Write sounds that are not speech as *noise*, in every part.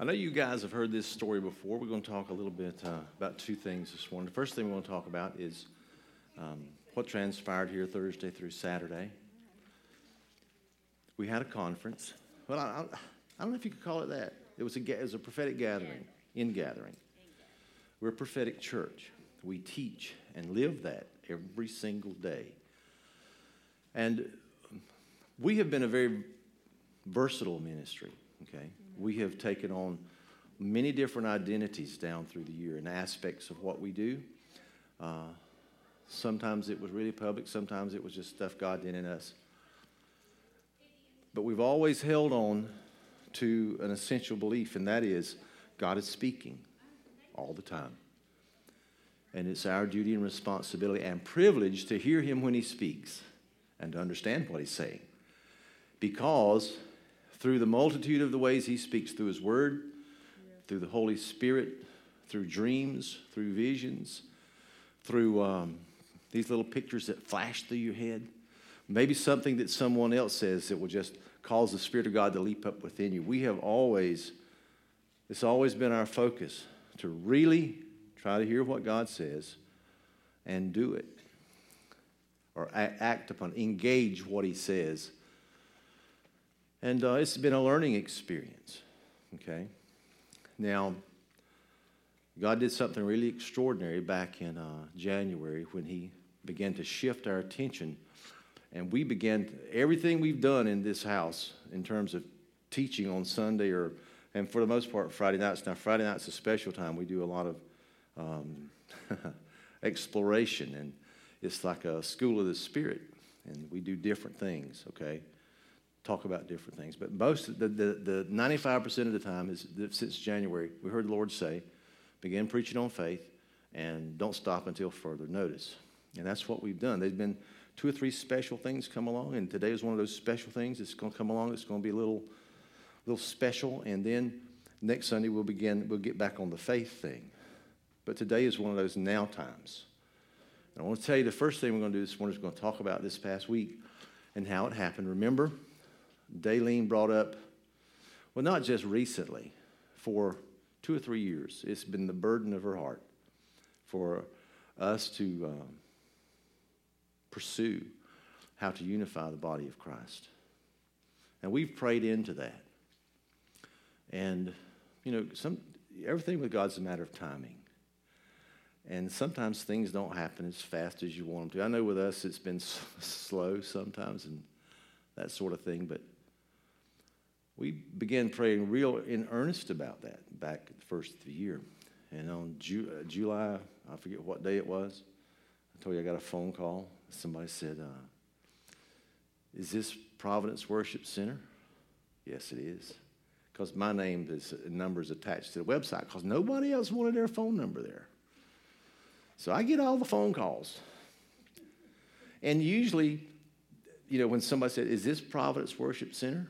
I know you guys have heard this story before. We're going to talk a little bit uh, about two things this morning. The first thing we want to talk about is um, what transpired here Thursday through Saturday. We had a conference. Well, I, I, don't know if you could call it that. It was a, it was a prophetic gathering, in gathering. We're a prophetic church. We teach and live that every single day. And we have been a very versatile ministry, okay? We have taken on many different identities down through the year and aspects of what we do. Uh, sometimes it was really public, sometimes it was just stuff God did in us. But we've always held on to an essential belief, and that is God is speaking all the time. And it's our duty and responsibility and privilege to hear Him when He speaks and to understand what He's saying. Because through the multitude of the ways he speaks through his word, through the Holy Spirit, through dreams, through visions, through um, these little pictures that flash through your head. Maybe something that someone else says that will just cause the Spirit of God to leap up within you. We have always, it's always been our focus to really try to hear what God says and do it or act upon, engage what He says and uh, it's been a learning experience. Okay? Now, God did something really extraordinary back in uh, January when He began to shift our attention. And we began, to, everything we've done in this house in terms of teaching on Sunday or, and for the most part, Friday nights. Now, Friday night's a special time. We do a lot of um, *laughs* exploration, and it's like a school of the Spirit, and we do different things, okay? Talk about different things. But most, the, the, the 95% of the time is since January, we heard the Lord say, begin preaching on faith and don't stop until further notice. And that's what we've done. There's been two or three special things come along, and today is one of those special things that's going to come along. It's going to be a little, little special, and then next Sunday we'll begin. We'll get back on the faith thing. But today is one of those now times. And I want to tell you the first thing we're going to do this morning is going to talk about this past week and how it happened. Remember, Daleen brought up, well, not just recently, for two or three years. It's been the burden of her heart for us to um, pursue how to unify the body of Christ. And we've prayed into that. And, you know, some, everything with God's a matter of timing. And sometimes things don't happen as fast as you want them to. I know with us it's been *laughs* slow sometimes and that sort of thing, but we began praying real in earnest about that back the first of the year. And on Ju- uh, July, I forget what day it was, I told you I got a phone call. Somebody said, uh, Is this Providence Worship Center? Yes, it is. Because my name is number is attached to the website because nobody else wanted their phone number there. So I get all the phone calls. And usually, you know, when somebody said, Is this Providence Worship Center?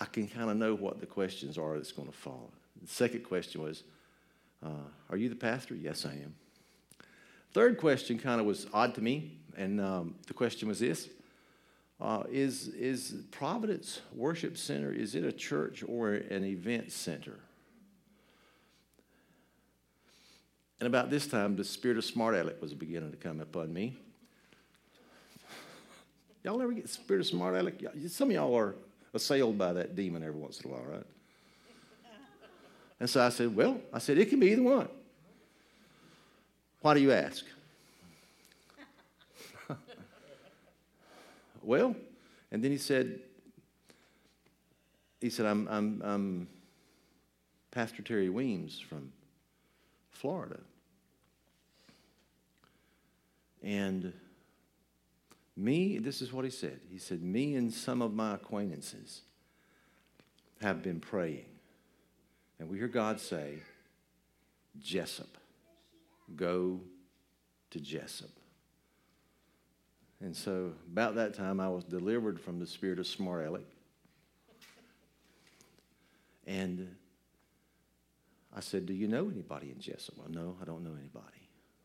I can kind of know what the questions are that's going to follow. The second question was, uh, Are you the pastor? Yes, I am. Third question kind of was odd to me, and um, the question was this uh, is, is Providence Worship Center, is it a church or an event center? And about this time, the spirit of smart aleck was beginning to come upon me. *laughs* Y'all ever get spirit of smart aleck? Some of y'all are assailed by that demon every once in a while, right? And so I said, Well, I said, it can be either one. Why do you ask? *laughs* well, and then he said, he said, I'm, I'm, I'm Pastor Terry Weems from Florida. And me, this is what he said. He said, Me and some of my acquaintances have been praying. And we hear God say, Jesup, go to Jesup. And so, about that time, I was delivered from the spirit of smart aleck. And I said, Do you know anybody in Jesup? Well, no, I don't know anybody.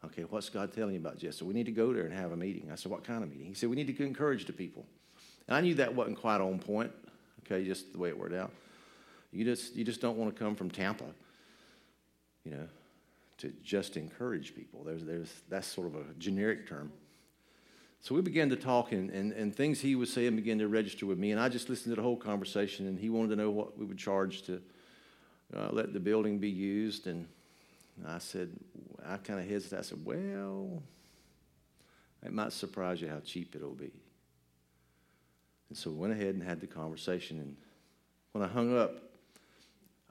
Okay, what's God telling you about Jesse? We need to go there and have a meeting. I said, What kind of meeting? He said, We need to encourage the people. And I knew that wasn't quite on point, okay, just the way it worked out. You just, you just don't want to come from Tampa, you know, to just encourage people. There's, there's, that's sort of a generic term. So we began to talk, and, and, and things he was saying began to register with me. And I just listened to the whole conversation, and he wanted to know what we would charge to uh, let the building be used. And I said, I kind of hesitated. I said, well, it might surprise you how cheap it'll be. And so we went ahead and had the conversation. And when I hung up,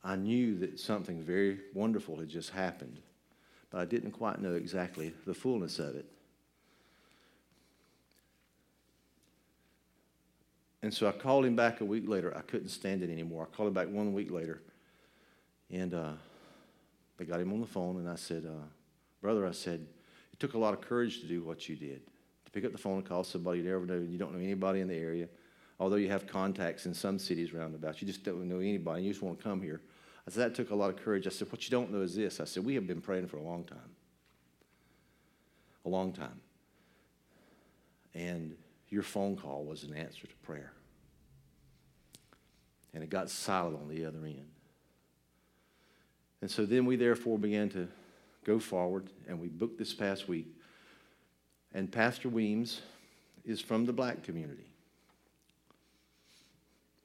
I knew that something very wonderful had just happened, but I didn't quite know exactly the fullness of it. And so I called him back a week later. I couldn't stand it anymore. I called him back one week later. And uh, I got him on the phone, and I said, uh, Brother, I said, it took a lot of courage to do what you did. To pick up the phone and call somebody you never know, you don't know anybody in the area. Although you have contacts in some cities around about, you just don't know anybody, and you just want to come here. I said, that took a lot of courage. I said, what you don't know is this. I said, we have been praying for a long time. A long time. And your phone call was an answer to prayer. And it got silent on the other end. And so then we therefore began to go forward, and we booked this past week. And Pastor Weems is from the black community.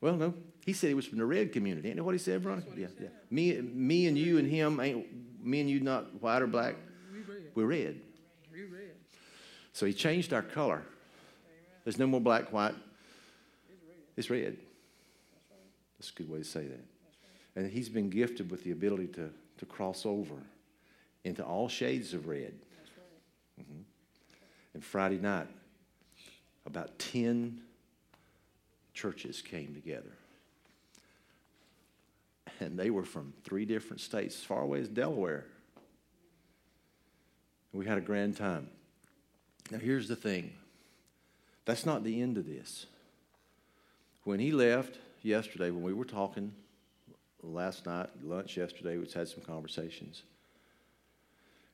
Well, no, he said he was from the red community. Ain't that what he said, Veronica? Yeah, yeah. Me, me and you and him ain't me and you not white or black. We're red. We're red. So he changed our color. There's no more black, white. It's red. It's red. That's a good way to say that. And he's been gifted with the ability to, to cross over into all shades of red. Mm-hmm. And Friday night, about 10 churches came together. And they were from three different states, as far away as Delaware. We had a grand time. Now, here's the thing that's not the end of this. When he left yesterday, when we were talking last night, lunch yesterday, we had some conversations.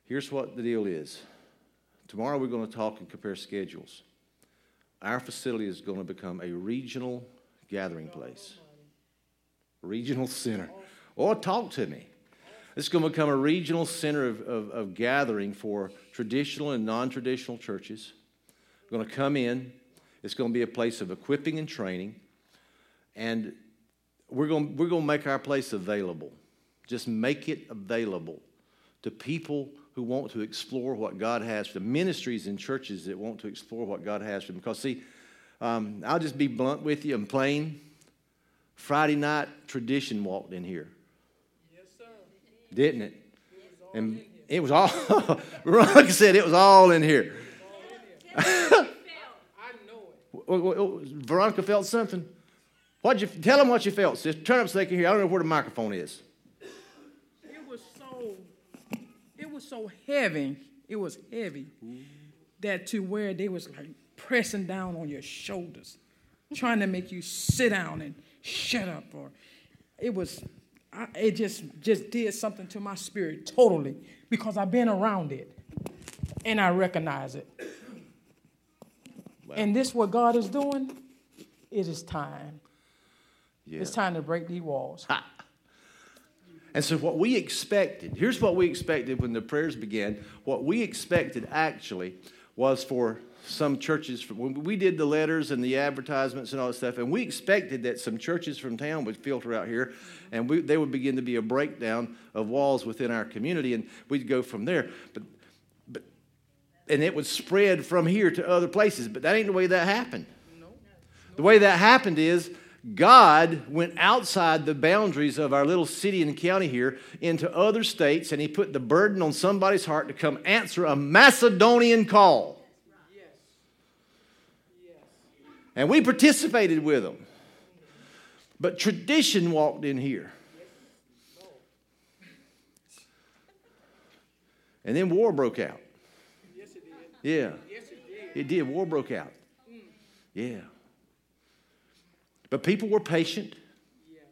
Here's what the deal is tomorrow we're going to talk and compare schedules. Our facility is going to become a regional gathering place, regional center. Or talk to me. It's going to become a regional center of, of, of gathering for traditional and non traditional churches. We're going to come in, it's going to be a place of equipping and training. And we're going, we're going to make our place available. Just make it available to people who want to explore what God has for them, ministries and churches that want to explore what God has for them. Because, see, um, I'll just be blunt with you and plain. Friday night tradition walked in here. Yes, sir. Didn't it? it and it was all, *laughs* Veronica said it was all in here. *laughs* I know it. Veronica felt something. What you tell them what you felt, sis? Turn up so they can hear. I don't know where the microphone is. It was so, it was so heavy. It was heavy that to where they was like pressing down on your shoulders, trying to make you sit down and shut up. Or it was, I, it just just did something to my spirit totally because I've been around it and I recognize it. Wow. And this what God is doing. It is time. Yeah. It's time to break these walls. Ha. And so, what we expected here's what we expected when the prayers began. What we expected actually was for some churches, when we did the letters and the advertisements and all that stuff, and we expected that some churches from town would filter out here and we, there would begin to be a breakdown of walls within our community, and we'd go from there. But, but, and it would spread from here to other places, but that ain't the way that happened. The way that happened is God went outside the boundaries of our little city and county here into other states, and He put the burden on somebody's heart to come answer a Macedonian call. Yes. And we participated with them. But tradition walked in here. And then war broke out. Yes, it did. Yeah. It did. It did. War broke out. Mm. Yeah. But people were patient. Yes.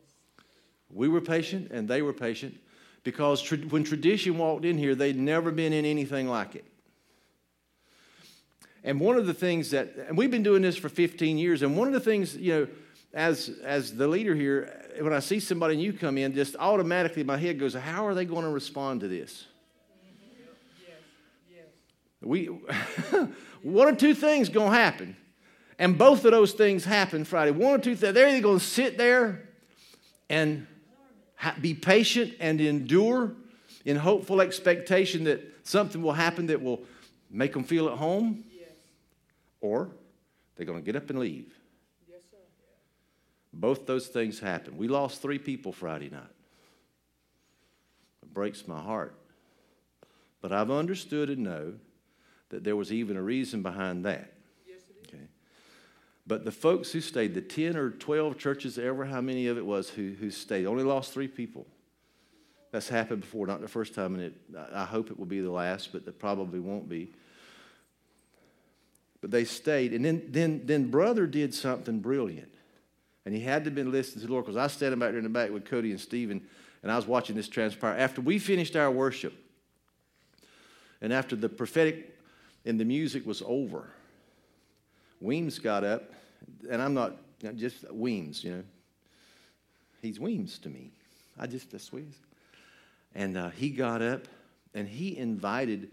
We were patient, and they were patient because tra- when tradition walked in here, they'd never been in anything like it. And one of the things that, and we've been doing this for 15 years, and one of the things, you know, as, as the leader here, when I see somebody new come in, just automatically my head goes, how are they going to respond to this? yes We, *laughs* one or two things going to happen. And both of those things happen Friday. One or two things. They're either going to sit there and be patient and endure in hopeful expectation that something will happen that will make them feel at home, or they're going to get up and leave. Both those things happen. We lost three people Friday night. It breaks my heart. But I've understood and know that there was even a reason behind that. But the folks who stayed, the 10 or 12 churches, ever how many of it was who, who stayed, only lost three people. That's happened before, not the first time, and it, I hope it will be the last, but it probably won't be. But they stayed. And then, then, then brother did something brilliant. And he had to have been listening to the Lord because I was standing back there in the back with Cody and Stephen, and I was watching this transpire. After we finished our worship, and after the prophetic and the music was over, Weems got up, and I'm not just Weems, you know. He's Weems to me. I just, that's sweet. And uh, he got up and he invited,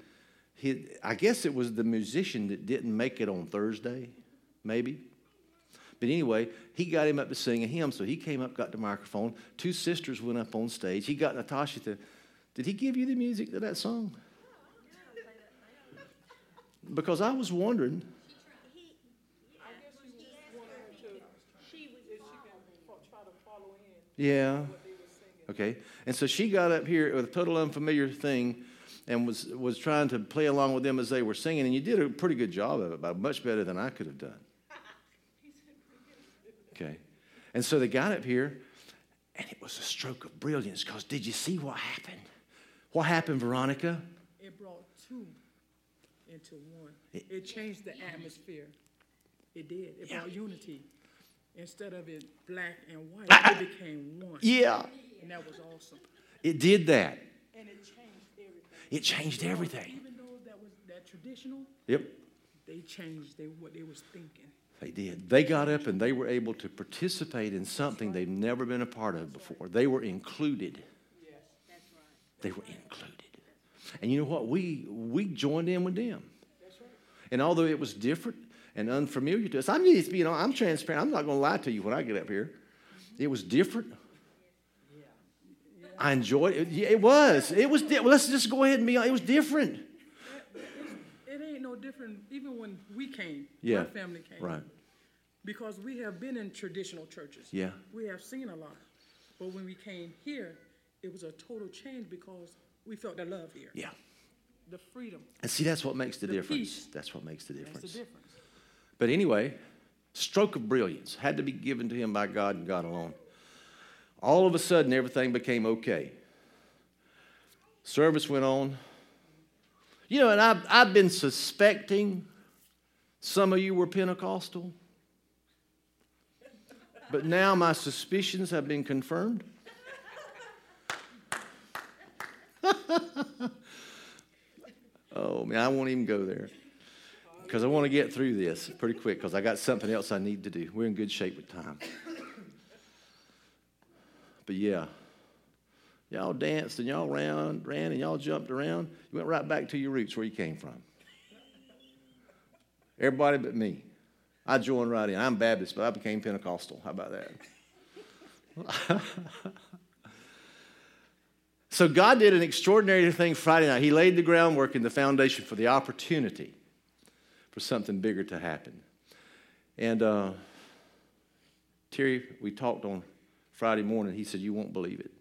he, I guess it was the musician that didn't make it on Thursday, maybe. But anyway, he got him up to sing a hymn, so he came up, got the microphone. Two sisters went up on stage. He got Natasha to, did he give you the music to that song? Because I was wondering. Yeah. Okay. And so she got up here with a total unfamiliar thing and was, was trying to play along with them as they were singing. And you did a pretty good job of it, but much better than I could have done. *laughs* Okay. And so they got up here, and it was a stroke of brilliance because did you see what happened? What happened, Veronica? It brought two into one. It, it changed the atmosphere. It did. It yeah. brought unity. Instead of it black and white, I, it became one. Yeah. And that was awesome. It did that. And it changed everything. It changed everything. Even though that was that traditional, yep. they changed they, what they was thinking. They did. They got up and they were able to participate in something they've never been a part of before. They were included. They were included. And you know what? We we joined in with them. And although it was different and unfamiliar to us, I'm just, you know, I'm transparent. I'm not going to lie to you when I get up here. It was different. I enjoyed it. It was. It was. Let's just go ahead and be. It was different It ain't no different even when we came, yeah. my family came. Right. Because we have been in traditional churches. Yeah. We have seen a lot. But when we came here, it was a total change because we felt the love here. Yeah. The freedom. And see, that's what makes the, the difference. Peace. That's what makes the difference. That's the difference. But anyway, stroke of brilliance had to be given to him by God and God alone. All of a sudden, everything became okay. Service went on. You know, and I've, I've been suspecting some of you were Pentecostal, but now my suspicions have been confirmed. *laughs* oh, man, I won't even go there because I want to get through this pretty quick because I got something else I need to do. We're in good shape with time. But yeah. Y'all danced and y'all ran, ran and y'all jumped around. You went right back to your roots where you came from. Everybody but me. I joined right in. I'm Baptist, but I became Pentecostal. How about that? *laughs* so God did an extraordinary thing Friday night. He laid the groundwork and the foundation for the opportunity for something bigger to happen. And uh, Terry, we talked on Friday morning. He said, You won't believe it.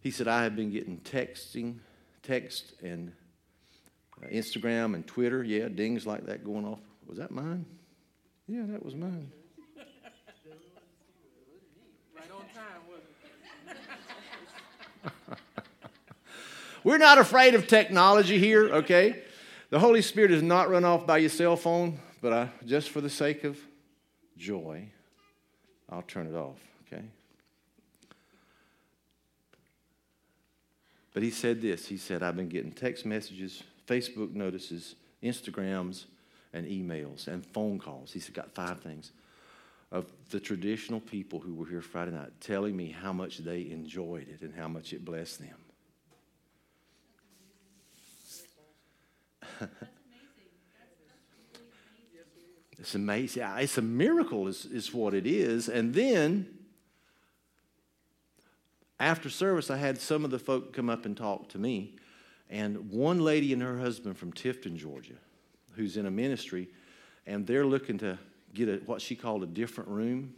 He said, I have been getting texting, text and uh, Instagram and Twitter. Yeah, dings like that going off. Was that mine? Yeah, that was mine. right on time, wasn't it? We're not afraid of technology here, okay? The Holy Spirit does not run off by your cell phone, but I, just for the sake of joy, I'll turn it off, okay? But he said this He said, I've been getting text messages, Facebook notices, Instagrams, and emails and phone calls. He said, got five things of the traditional people who were here Friday night telling me how much they enjoyed it and how much it blessed them. It's amazing. It's a miracle, is, is what it is. And then, after service, I had some of the folk come up and talk to me. And one lady and her husband from Tifton, Georgia, who's in a ministry, and they're looking to get a, what she called a different room,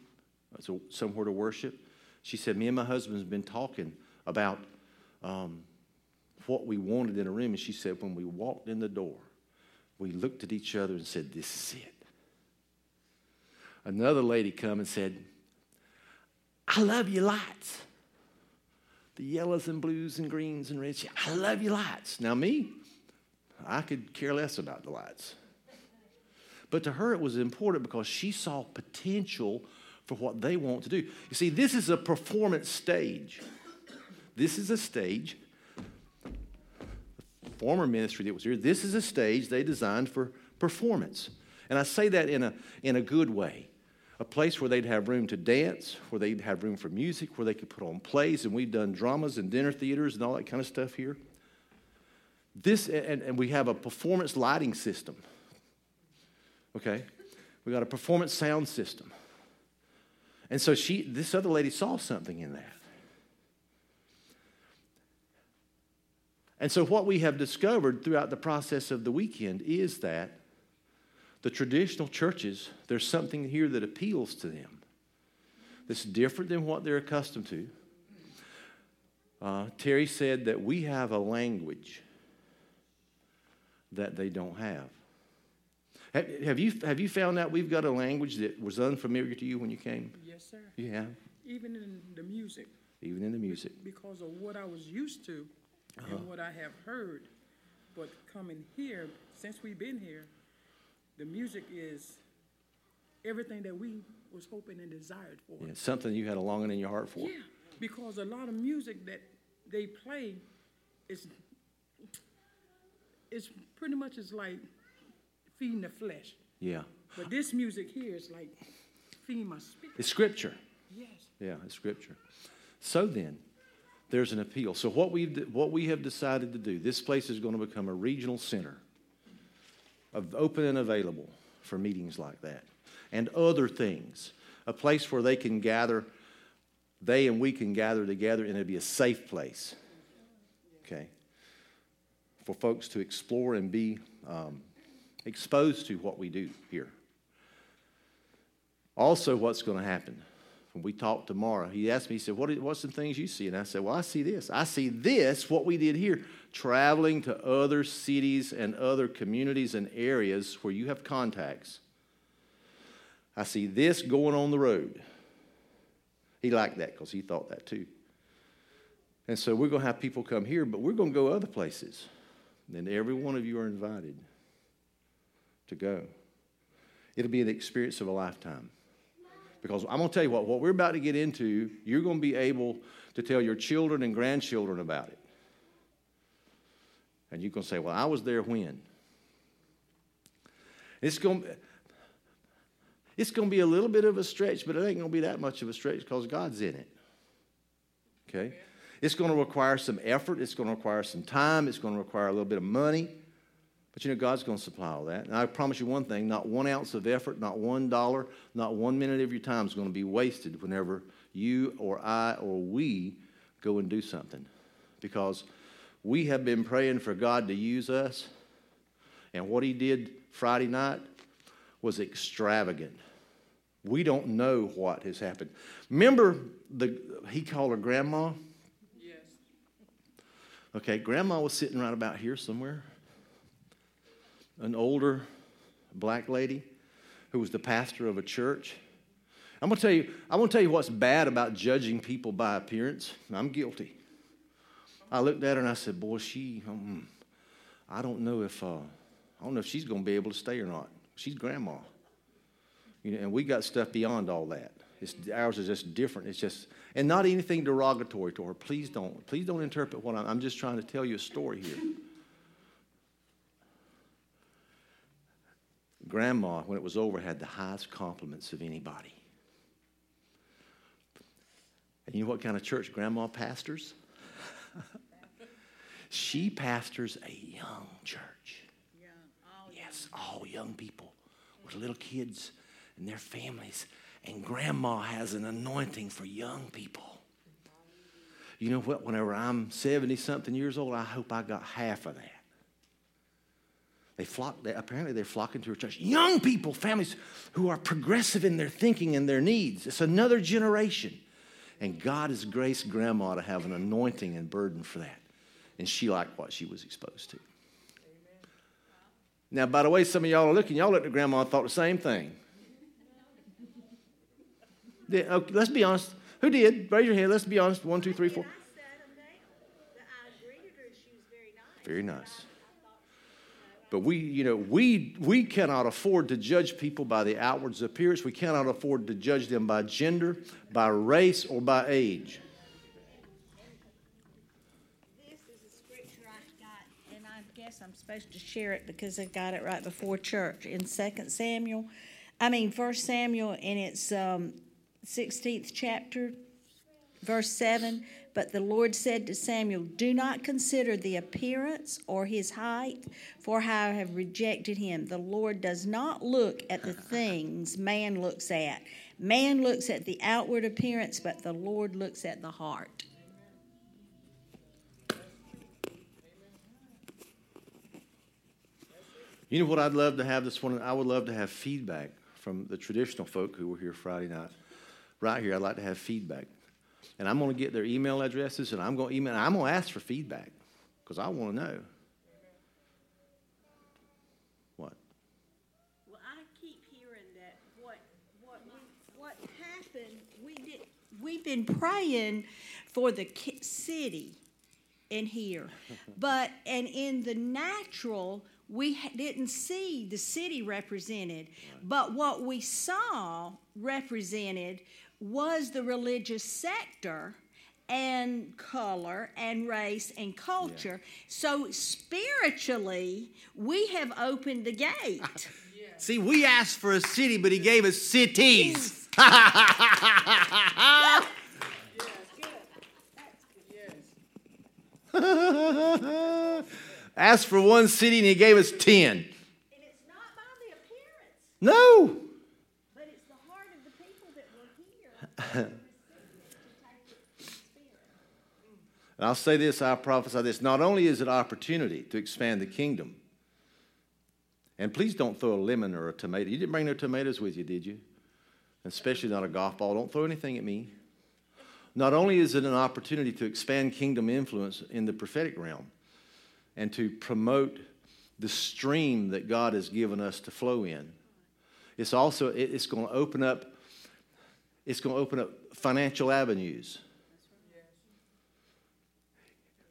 so somewhere to worship. She said, Me and my husband's been talking about um, what we wanted in a room. And she said, When we walked in the door, we looked at each other and said, This is it. Another lady come and said, I love your lights. The yellows and blues and greens and reds. I love your lights. Now, me, I could care less about the lights. But to her, it was important because she saw potential for what they want to do. You see, this is a performance stage. This is a stage. Former ministry that was here, this is a stage they designed for performance. And I say that in a, in a good way. A place where they'd have room to dance, where they'd have room for music, where they could put on plays, and we've done dramas and dinner theaters and all that kind of stuff here. This, and, and we have a performance lighting system Okay? We got a performance sound system. And so she, this other lady saw something in that. And so, what we have discovered throughout the process of the weekend is that the traditional churches, there's something here that appeals to them that's different than what they're accustomed to. Uh, Terry said that we have a language that they don't have. Have, you, have you found out we've got a language that was unfamiliar to you when you came? Yes, sir. You have? Even in the music. Even in the music. Because of what I was used to uh-huh. and what I have heard. But coming here, since we've been here, the music is everything that we was hoping and desired for. Yeah, something you had a longing in your heart for. Yeah, because a lot of music that they play is it's pretty much is like feeding the flesh. Yeah. But this music here is like feeding my spirit. It's scripture. Yes. Yeah, it's scripture. So then, there's an appeal. So what we what we have decided to do, this place is going to become a regional center of open and available for meetings like that and other things. A place where they can gather, they and we can gather together, and it'll be a safe place. Okay, for folks to explore and be um, exposed to what we do here. Also, what's going to happen? When we talk tomorrow, he asked me, he said, what, What's some things you see? And I said, Well, I see this. I see this, what we did here, traveling to other cities and other communities and areas where you have contacts. I see this going on the road. He liked that because he thought that too. And so we're going to have people come here, but we're going to go other places. And every one of you are invited to go. It'll be an experience of a lifetime. Because I'm going to tell you what, what we're about to get into, you're going to be able to tell your children and grandchildren about it. And you're going to say, Well, I was there when? It's going, it's going to be a little bit of a stretch, but it ain't going to be that much of a stretch because God's in it. Okay? It's going to require some effort. It's going to require some time. It's going to require a little bit of money. But you know, God's going to supply all that. And I promise you one thing not one ounce of effort, not one dollar, not one minute of your time is going to be wasted whenever you or I or we go and do something. Because we have been praying for God to use us. And what He did Friday night was extravagant. We don't know what has happened. Remember, the, he called her grandma? Yes. Okay, grandma was sitting right about here somewhere an older black lady who was the pastor of a church. I'm going to tell you, I want to tell you what's bad about judging people by appearance. I'm guilty. I looked at her and I said, "Boy, she, um, I don't know if, uh, I don't know if she's going to be able to stay or not. She's grandma, you know, and we got stuff beyond all that. It's, ours is just different. It's just, and not anything derogatory to her. Please don't, please don't interpret what I'm. I'm just trying to tell you a story here. Grandma, when it was over, had the highest compliments of anybody. And you know what kind of church grandma pastors? *laughs* she pastors a young church. Yes, all young people with little kids and their families. And grandma has an anointing for young people. You know what? Whenever I'm 70 something years old, I hope I got half of that. They flock, they, apparently they're flocking to her church. Young people, families who are progressive in their thinking and their needs. It's another generation. And God has graced grandma to have an anointing and burden for that. And she liked what she was exposed to. Now, by the way, some of y'all are looking, y'all looked at grandma and thought the same thing. *laughs* Okay, let's be honest. Who did? Raise your hand. Let's be honest. One, two, three, four. Very nice. But we, you know, we, we cannot afford to judge people by the outward appearance. We cannot afford to judge them by gender, by race, or by age. This is a scripture I got, and I guess I'm supposed to share it because I got it right before church in Second Samuel. I mean, First Samuel, and it's um, 16th chapter, verse 7. But the Lord said to Samuel, Do not consider the appearance or his height, for I have rejected him. The Lord does not look at the *laughs* things man looks at. Man looks at the outward appearance, but the Lord looks at the heart. You know what I'd love to have this morning? I would love to have feedback from the traditional folk who were here Friday night. Right here, I'd like to have feedback. And I'm going to get their email addresses and I'm going to email, I'm going to ask for feedback because I want to know. What? Well, I keep hearing that what what we, what happened. We did. We've been praying for the city in here, *laughs* but and in the natural we didn't see the city represented, but what we saw represented was the religious sector and color and race and culture. So spiritually, we have opened the gate. *laughs* See, we asked for a city, but he gave us cities. *laughs* Asked for one city and he gave us 10. And it's not by the appearance, No. but it's the heart of the people that were here. And I'll say this, I prophesy this. Not only is it opportunity to expand the kingdom, and please don't throw a lemon or a tomato. You didn't bring no tomatoes with you, did you? Especially not a golf ball. Don't throw anything at me. Not only is it an opportunity to expand kingdom influence in the prophetic realm and to promote the stream that God has given us to flow in, it's also it's going to open up it's going to open up financial avenues.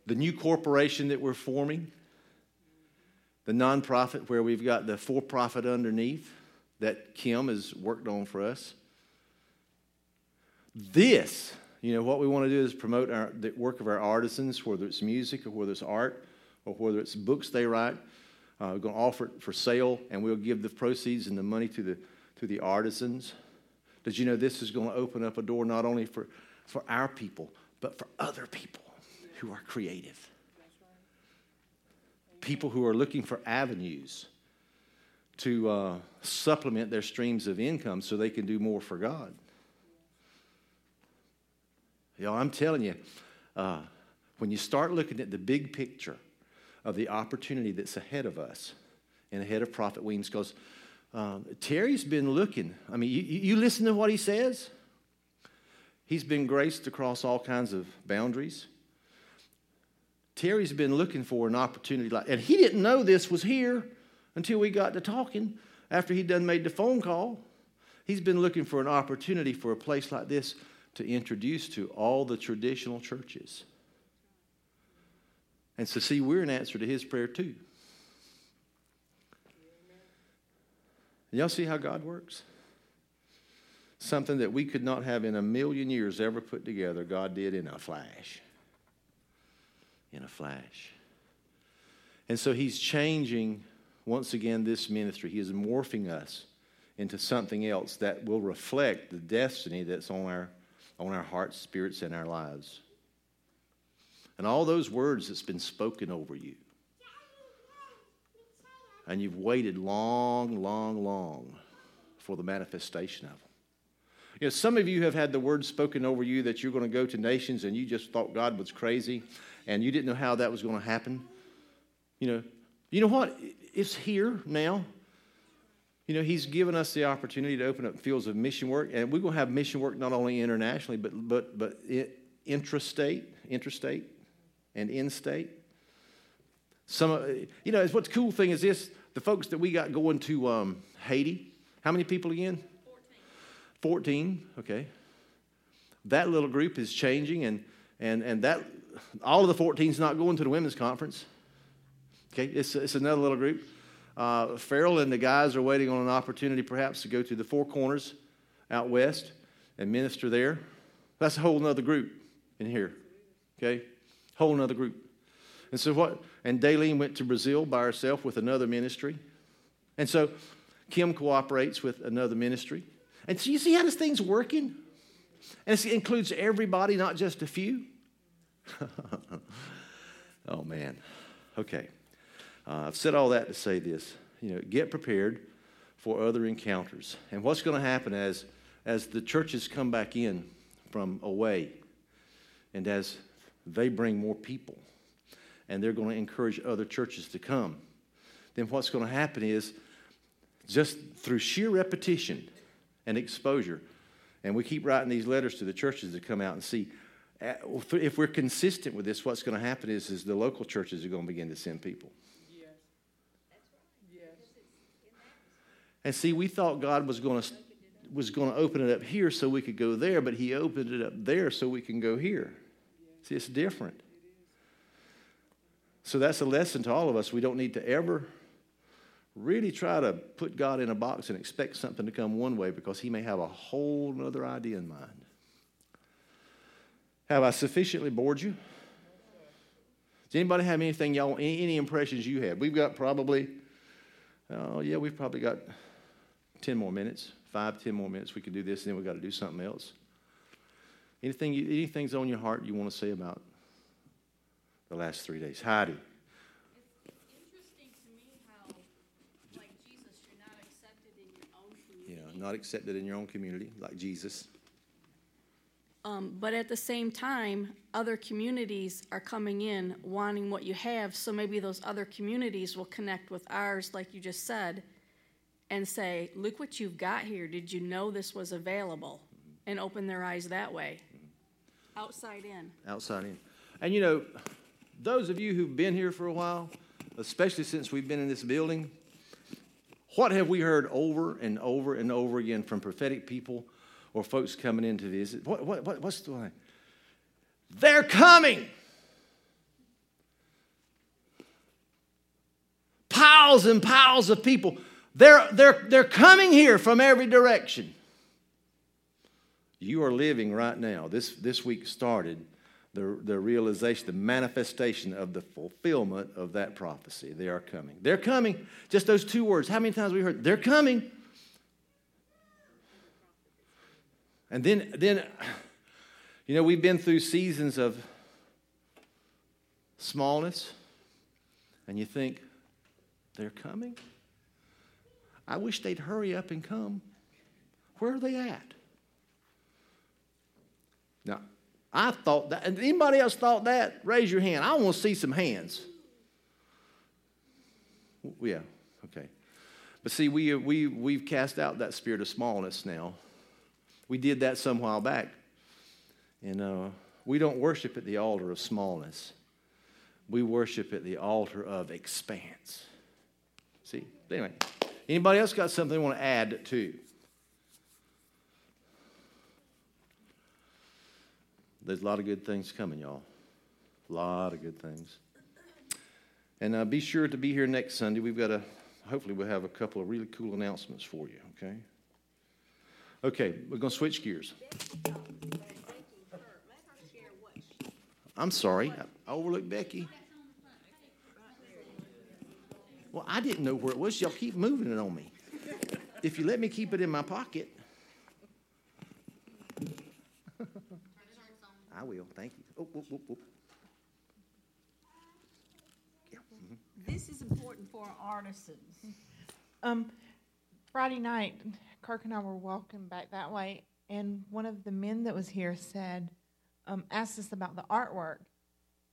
The new corporation that we're forming, the nonprofit where we've got the for profit underneath that Kim has worked on for us. This, you know, what we want to do is promote our, the work of our artisans, whether it's music or whether it's art or whether it's books they write. Uh, we're going to offer it for sale, and we'll give the proceeds and the money to the, to the artisans. Did you know this is going to open up a door not only for, for our people, but for other people who are creative? People who are looking for avenues to uh, supplement their streams of income so they can do more for God. Y'all, I'm telling you, uh, when you start looking at the big picture of the opportunity that's ahead of us and ahead of Prophet Weems, because um, Terry's been looking. I mean, you, you listen to what he says. He's been graced across all kinds of boundaries. Terry's been looking for an opportunity like, and he didn't know this was here until we got to talking after he done made the phone call. He's been looking for an opportunity for a place like this to introduce to all the traditional churches. And so, see, we're an answer to his prayer too. Y'all see how God works? Something that we could not have in a million years ever put together, God did in a flash. In a flash. And so he's changing, once again, this ministry. He is morphing us into something else that will reflect the destiny that's on our, on our hearts, spirits, and our lives. And all those words that's been spoken over you. And you've waited long, long, long for the manifestation of them. You know, some of you have had the word spoken over you that you're going to go to nations and you just thought God was crazy and you didn't know how that was going to happen. You know, you know what? It's here now. You know, He's given us the opportunity to open up fields of mission work, and we're going to have mission work not only internationally, but but but intrastate, interstate, and in-state. Some, you know, what's cool thing is this: the folks that we got going to um, Haiti. How many people again? 14, 14, okay. That little group is changing, and, and, and that, all of the 14 is not going to the women's conference. Okay, it's, it's another little group. Uh, Farrell and the guys are waiting on an opportunity perhaps to go to the Four Corners out west and minister there. That's a whole other group in here. Okay, whole other group. And so what? And Daleen went to Brazil by herself with another ministry. And so Kim cooperates with another ministry. And so you see how this thing's working? And it includes everybody, not just a few. *laughs* oh, man. Okay. Uh, I've said all that to say this. You know, get prepared for other encounters. And what's going to happen as, as the churches come back in from away and as they bring more people and they're going to encourage other churches to come, then what's going to happen is just through sheer repetition, and exposure. And we keep writing these letters to the churches to come out and see. Uh, if we're consistent with this, what's going to happen is, is the local churches are going to begin to send people. Yes. Yes. And see, we thought God was going to was going to open it up here so we could go there, but He opened it up there so we can go here. See, it's different. So that's a lesson to all of us. We don't need to ever really try to put God in a box and expect something to come one way because he may have a whole other idea in mind. Have I sufficiently bored you? Does anybody have anything y'all, any, impressions you had? We've got probably, oh yeah, we've probably got 10 more minutes, five, 10 more minutes. We can do this, and then we've got to do something else. Anything, anything's on your heart you want to say about the last three days? Heidi. It's interesting to me how, like Jesus, you're not accepted in your own community, like Jesus. Um, but at the same time, other communities are coming in wanting what you have, so maybe those other communities will connect with ours, like you just said, and say, Look what you've got here. Did you know this was available? And open their eyes that way. Outside in. Outside in. And you know, those of you who've been here for a while, especially since we've been in this building, what have we heard over and over and over again from prophetic people or folks coming in to visit? What, what, what, what's the line? They're coming. Piles and piles of people. They're, they're, they're coming here from every direction. You are living right now. This, this week started the, the realization, the manifestation of the fulfillment of that prophecy. They are coming. They're coming. Just those two words. How many times we heard, they're coming? And then, then, you know, we've been through seasons of smallness, and you think, they're coming? I wish they'd hurry up and come. Where are they at? Now, I thought that. Anybody else thought that? Raise your hand. I want to see some hands. Yeah, okay. But see, we, we, we've cast out that spirit of smallness now. We did that some while back. And uh, we don't worship at the altar of smallness, we worship at the altar of expanse. See? Anyway, anybody else got something they want to add to? There's a lot of good things coming, y'all. A lot of good things. And uh, be sure to be here next Sunday. We've got a, hopefully, we'll have a couple of really cool announcements for you, okay? Okay, we're going to switch gears. I'm sorry, I overlooked Becky. Well, I didn't know where it was. Y'all keep moving it on me. If you let me keep it in my pocket. Will. Thank you. Oh, oh, oh, oh. This is important for our artisans. *laughs* Um, Friday night, Kirk and I were walking back that way, and one of the men that was here said, um, asked us about the artwork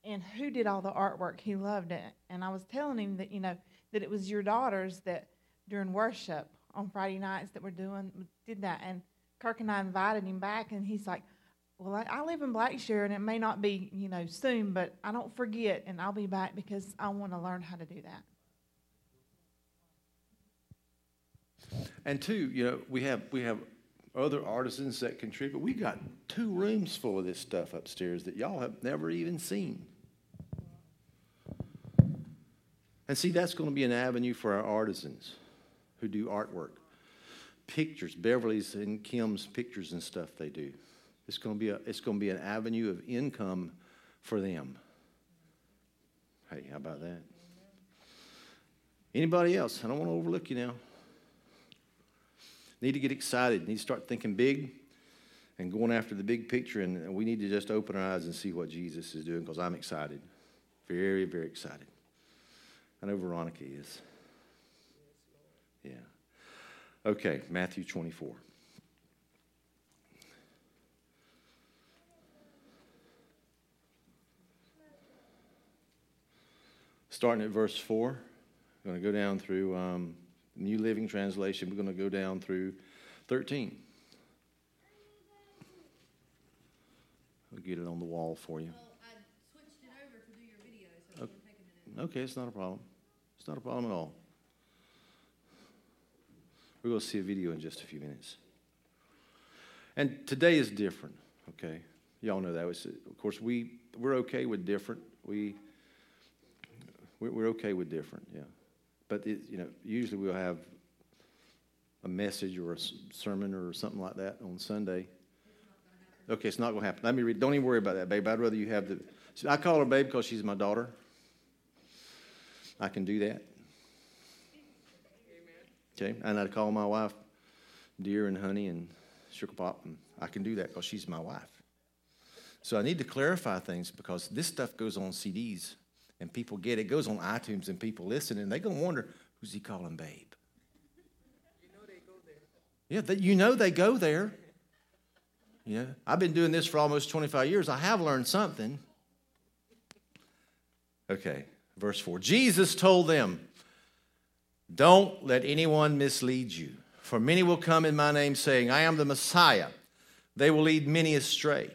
and who did all the artwork. He loved it. And I was telling him that, you know, that it was your daughters that during worship on Friday nights that were doing, did that. And Kirk and I invited him back, and he's like, well, I, I live in Blackshear, and it may not be, you know, soon, but I don't forget, and I'll be back because I want to learn how to do that. And two, you know, we have we have other artisans that contribute. We got two rooms full of this stuff upstairs that y'all have never even seen. And see, that's going to be an avenue for our artisans who do artwork. Pictures, Beverly's and Kim's pictures and stuff they do. It's going to be a, it's going to be an avenue of income for them. Hey, how about that? Anybody else? I don't want to overlook you now. Need to get excited. Need to start thinking big and going after the big picture. And we need to just open our eyes and see what Jesus is doing because I'm excited. Very, very excited. I know Veronica is. Yeah. Okay, Matthew 24. Starting at verse 4, I'm going to go down through um, New Living Translation. We're going to go down through 13. I'll get it on the wall for you. Well, I switched it over to do your video, so it's gonna take a minute. Okay, it's not a problem. It's not a problem at all. We're going to see a video in just a few minutes. And today is different, okay? Y'all know that. It's, of course, we, we're okay with different. We, we're we're okay with different, yeah. But, it, you know, usually we'll have a message or a sermon or something like that on Sunday. Okay, it's not going to happen. Let me read. Don't even worry about that, babe. I'd rather you have the. I call her babe because she's my daughter. I can do that. Okay, and I call my wife dear and honey and sugar pop, and I can do that because she's my wife. So I need to clarify things because this stuff goes on CDs and people get it. It goes on iTunes and people listen and they're going to wonder who's he calling babe? You know they go there. Yeah, they, you know they go there. Yeah, I've been doing this for almost 25 years. I have learned something. Okay, verse 4. Jesus told them, Don't let anyone mislead you, for many will come in my name saying, I am the Messiah. They will lead many astray.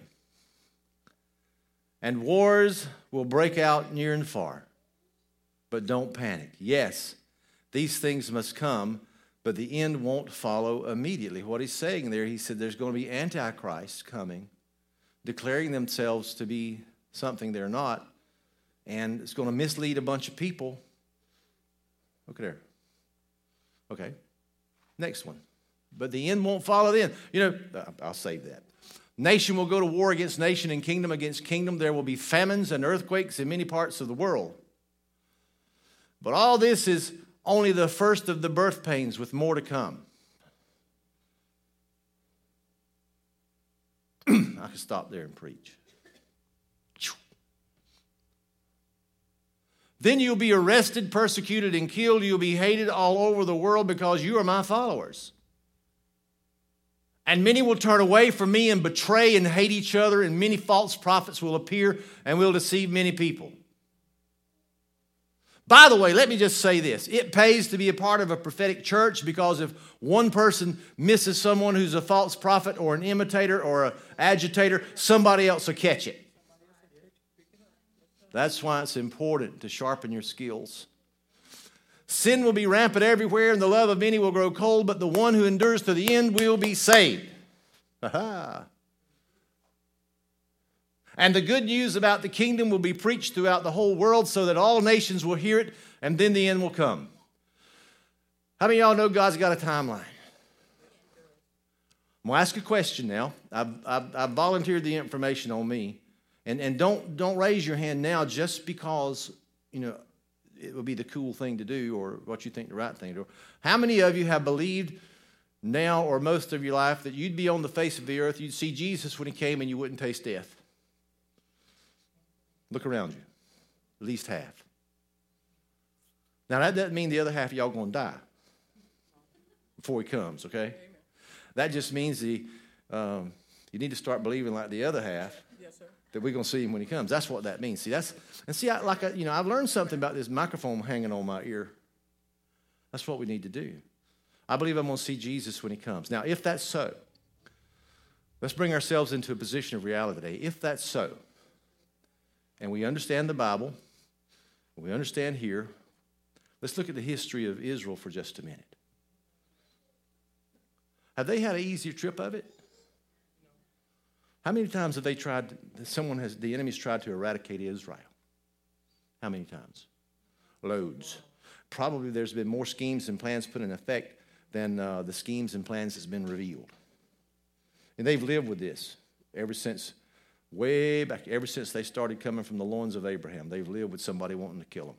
And wars will break out near and far. But don't panic. Yes, these things must come, but the end won't follow immediately. What he's saying there, he said there's going to be antichrists coming, declaring themselves to be something they're not, and it's going to mislead a bunch of people. Look at there. Okay. Next one. But the end won't follow then. You know, I'll save that. Nation will go to war against nation and kingdom against kingdom. There will be famines and earthquakes in many parts of the world. But all this is only the first of the birth pains with more to come. *clears throat* I could stop there and preach. Then you'll be arrested, persecuted, and killed. You'll be hated all over the world because you are my followers. And many will turn away from me and betray and hate each other, and many false prophets will appear and will deceive many people. By the way, let me just say this it pays to be a part of a prophetic church because if one person misses someone who's a false prophet or an imitator or an agitator, somebody else will catch it. That's why it's important to sharpen your skills. Sin will be rampant everywhere, and the love of many will grow cold, but the one who endures to the end will be saved. Aha. And the good news about the kingdom will be preached throughout the whole world so that all nations will hear it, and then the end will come. How many of y'all know God's got a timeline? I'm going to ask a question now. I've, I've, I've volunteered the information on me. And, and don't, don't raise your hand now just because, you know, it would be the cool thing to do or what you think the right thing to do. How many of you have believed now or most of your life that you'd be on the face of the earth, you'd see Jesus when he came and you wouldn't taste death? Look around you. At least half. Now, that doesn't mean the other half of y'all going to die before he comes, okay? That just means the, um, you need to start believing like the other half Yes, sir. that we're going to see him when he comes. That's what that means. See, that's, and see, I, like, I, you know, I've learned something about this microphone hanging on my ear. That's what we need to do. I believe I'm going to see Jesus when he comes. Now, if that's so, let's bring ourselves into a position of reality today. If that's so, and we understand the Bible, we understand here, let's look at the history of Israel for just a minute. Have they had an easier trip of it? How many times have they tried, someone has, the enemy's tried to eradicate Israel? How many times? Loads. Probably there's been more schemes and plans put in effect than uh, the schemes and plans that's been revealed. And they've lived with this ever since, way back, ever since they started coming from the loins of Abraham. They've lived with somebody wanting to kill them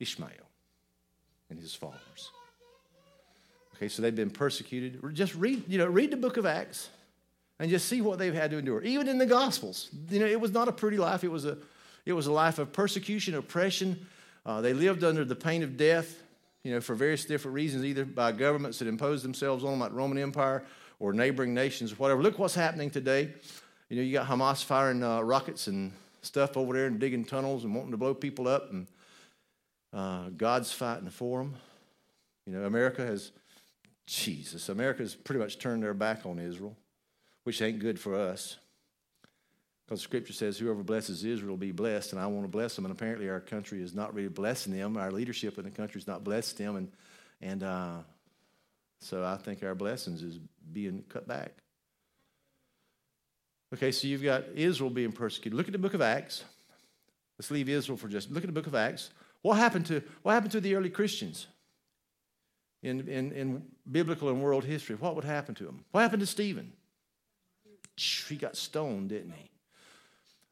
Ishmael and his followers. Okay, so they've been persecuted. Just read, you know, read the book of Acts and just see what they've had to endure. Even in the Gospels, you know, it was not a pretty life. It was a, it was a life of persecution, oppression. Uh, they lived under the pain of death, you know, for various different reasons, either by governments that imposed themselves on them, like Roman Empire, or neighboring nations, or whatever. Look what's happening today. You know, you got Hamas firing uh, rockets and stuff over there and digging tunnels and wanting to blow people up, and uh, God's fighting for them. You know, America has, Jesus, America's pretty much turned their back on Israel which ain't good for us. Because the scripture says, whoever blesses Israel will be blessed, and I want to bless them. And apparently, our country is not really blessing them. Our leadership in the country is not blessing them. And, and uh, so I think our blessings is being cut back. Okay, so you've got Israel being persecuted. Look at the book of Acts. Let's leave Israel for just look at the book of Acts. What happened to what happened to the early Christians in, in, in biblical and world history? What would happen to them? What happened to Stephen? He got stoned, didn't he?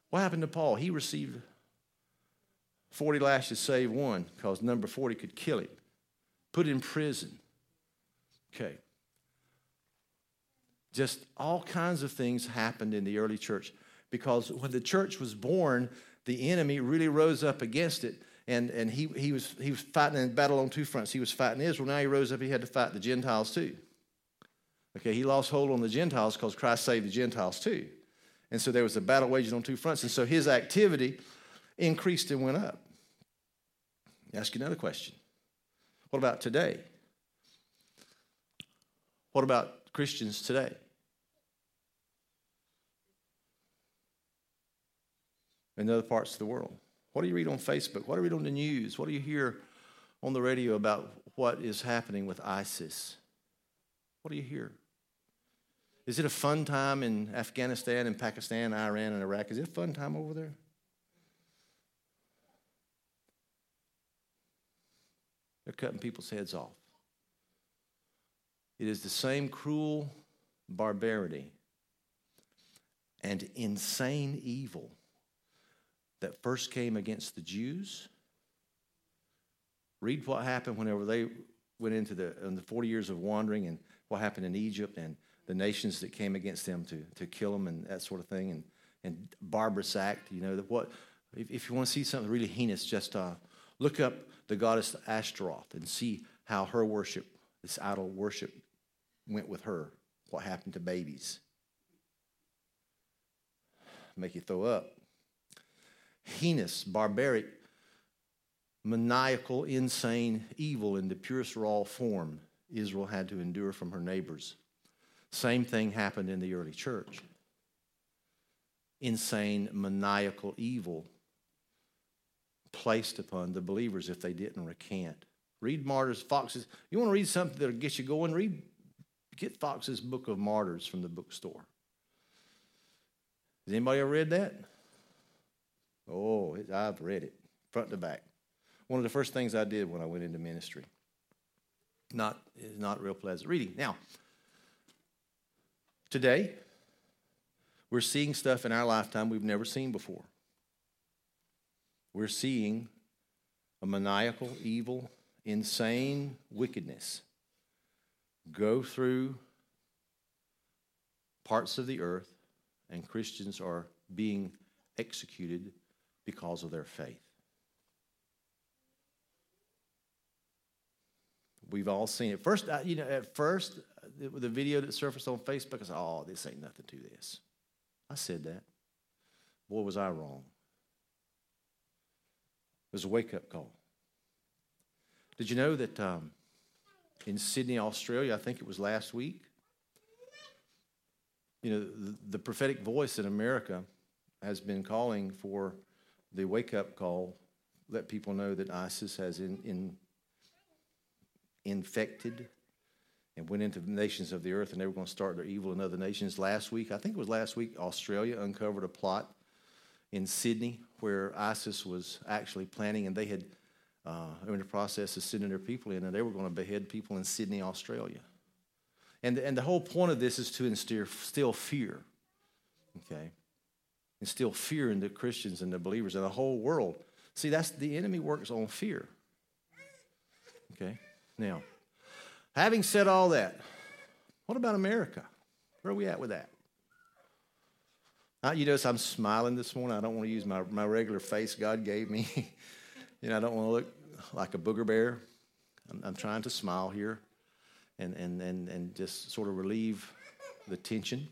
What happened to Paul? He received 40 lashes, save one, because number 40 could kill him. Put in prison. Okay. Just all kinds of things happened in the early church because when the church was born, the enemy really rose up against it. And, and he, he, was, he was fighting in battle on two fronts. He was fighting Israel. Now he rose up, he had to fight the Gentiles too. Okay, he lost hold on the Gentiles because Christ saved the Gentiles too. And so there was a battle waged on two fronts. And so his activity increased and went up. Ask you another question. What about today? What about Christians today? In other parts of the world? What do you read on Facebook? What do you read on the news? What do you hear on the radio about what is happening with ISIS? What do you hear? Is it a fun time in Afghanistan and Pakistan, Iran and Iraq? Is it a fun time over there? They're cutting people's heads off. It is the same cruel barbarity and insane evil that first came against the Jews. Read what happened whenever they went into the, in the 40 years of wandering and what happened in Egypt and the nations that came against them to, to kill them and that sort of thing, and, and barbarous act. You know, that what, if, if you want to see something really heinous, just uh, look up the goddess Ashtaroth and see how her worship, this idol worship, went with her. What happened to babies? Make you throw up. Heinous, barbaric, maniacal, insane evil in the purest raw form Israel had to endure from her neighbors. Same thing happened in the early church. Insane, maniacal evil placed upon the believers if they didn't recant. Read Martyrs, Fox's. You want to read something that'll get you going? Read, get Fox's Book of Martyrs from the bookstore. Has anybody ever read that? Oh, I've read it front to back. One of the first things I did when I went into ministry. Not is not real pleasant reading. Now, today, we're seeing stuff in our lifetime we've never seen before. We're seeing a maniacal, evil, insane wickedness go through parts of the earth, and Christians are being executed because of their faith. We've all seen it. First, you know, at first, the video that surfaced on Facebook, I said, oh, this ain't nothing to this. I said that. Boy, was I wrong. It was a wake up call. Did you know that um, in Sydney, Australia, I think it was last week, you know, the, the prophetic voice in America has been calling for the wake up call, let people know that ISIS has in, in infected and went into the nations of the earth and they were going to start their evil in other nations. Last week, I think it was last week, Australia uncovered a plot in Sydney where ISIS was actually planning and they had, uh, in the process of sending their people in and they were going to behead people in Sydney, Australia. And, and the whole point of this is to instill fear, okay? Instill fear in the Christians and the believers and the whole world. See, that's the enemy works on fear. Okay? Now, having said all that, what about America? Where are we at with that? Uh, you notice I'm smiling this morning. I don't want to use my, my regular face God gave me. *laughs* you know, I don't want to look like a booger bear. I'm, I'm trying to smile here and, and, and, and just sort of relieve the tension.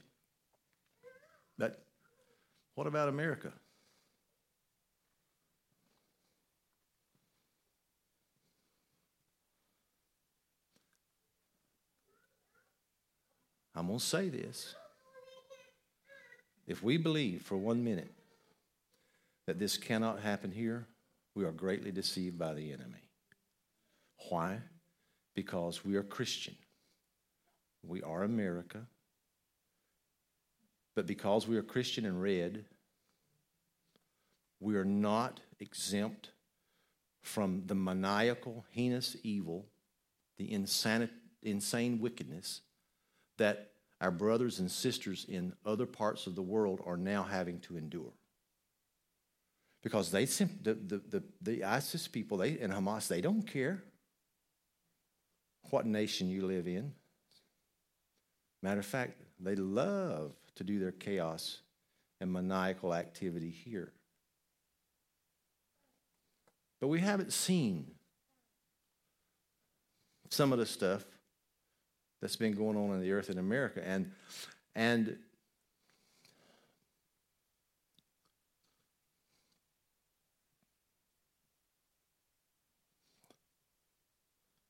But what about America? I'm going to say this. If we believe for one minute that this cannot happen here, we are greatly deceived by the enemy. Why? Because we are Christian. We are America. But because we are Christian and red, we are not exempt from the maniacal, heinous evil, the insane, insane wickedness that our brothers and sisters in other parts of the world are now having to endure. Because they the, the, the, the ISIS people they, and Hamas, they don't care what nation you live in. Matter of fact, they love to do their chaos and maniacal activity here. But we haven't seen some of the stuff that's been going on in the earth in America. And, and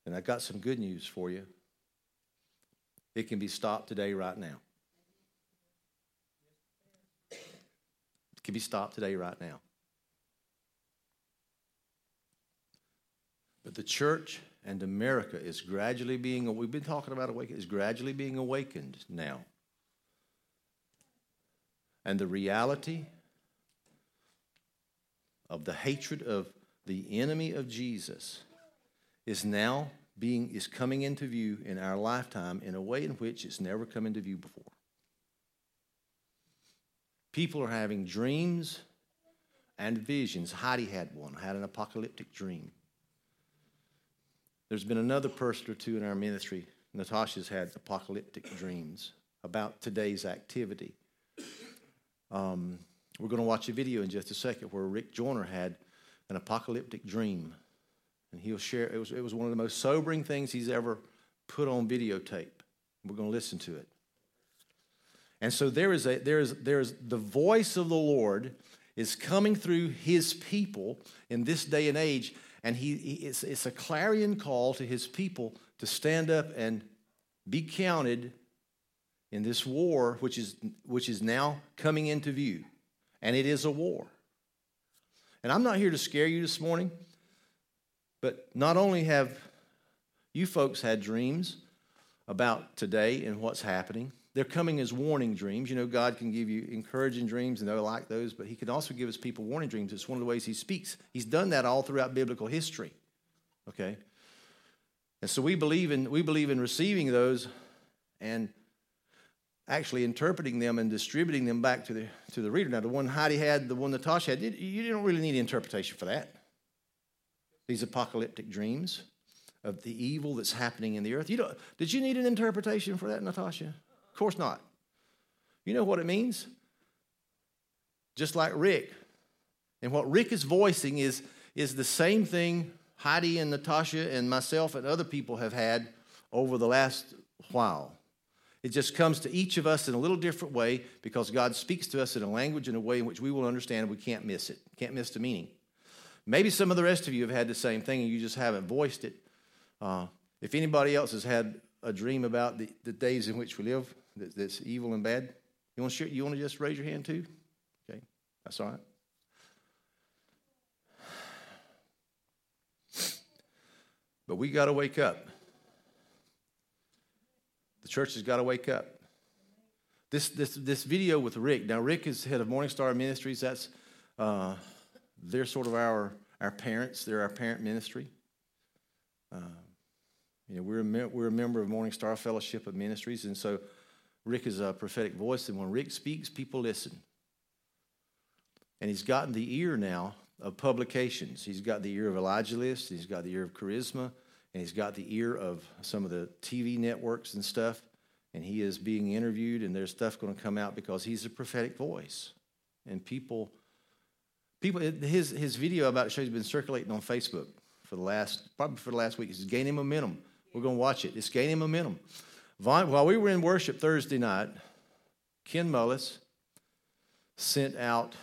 And I got some good news for you. It can be stopped today, right now. It can be stopped today, right now. But the church and America is gradually being, we've been talking about awakening, is gradually being awakened now. And the reality of the hatred of the enemy of Jesus is now being is coming into view in our lifetime in a way in which it's never come into view before. People are having dreams and visions. Heidi had one, had an apocalyptic dream. There's been another person or two in our ministry. Natasha's had apocalyptic dreams about today's activity. Um, we're going to watch a video in just a second where Rick Joyner had an apocalyptic dream. And he'll share, it was, it was one of the most sobering things he's ever put on videotape. We're going to listen to it. And so there is a there is there is the voice of the Lord is coming through his people in this day and age and he, he it's, it's a clarion call to his people to stand up and be counted in this war, which is, which is now coming into view. And it is a war. And I'm not here to scare you this morning, but not only have you folks had dreams about today and what's happening, they're coming as warning dreams. You know, God can give you encouraging dreams, and they're like those, but He can also give His people warning dreams. It's one of the ways He speaks. He's done that all throughout biblical history. Okay? And so we believe in we believe in receiving those and actually interpreting them and distributing them back to the to the reader. Now, the one Heidi had, the one Natasha had, you don't really need interpretation for that. These apocalyptic dreams of the evil that's happening in the earth. You don't, did you need an interpretation for that, Natasha? Of course not. You know what it means? Just like Rick, And what Rick is voicing is, is the same thing Heidi and Natasha and myself and other people have had over the last while. It just comes to each of us in a little different way because God speaks to us in a language in a way in which we will understand we can't miss it, can't miss the meaning. Maybe some of the rest of you have had the same thing and you just haven't voiced it. Uh, if anybody else has had a dream about the, the days in which we live that's evil and bad, you want to you want to just raise your hand too? Okay, that's all right. But we got to wake up. The church has got to wake up. This, this, this video with Rick, now Rick is head of Morning Star Ministries. That's, uh, they're sort of our, our parents. They're our parent ministry. Uh, you know, we're a, we're a member of Morning Star Fellowship of Ministries, and so Rick is a prophetic voice, and when Rick speaks, people listen. And he's gotten the ear now of publications. He's got the ear of Elijah List, he's got the ear of Charisma, and he's got the ear of some of the TV networks and stuff. And he is being interviewed, and there's stuff going to come out because he's a prophetic voice. And people, people, his, his video about it shows has been circulating on Facebook for the last, probably for the last week. It's gaining momentum. We're going to watch it. It's gaining momentum. While we were in worship Thursday night, Ken Mullis sent out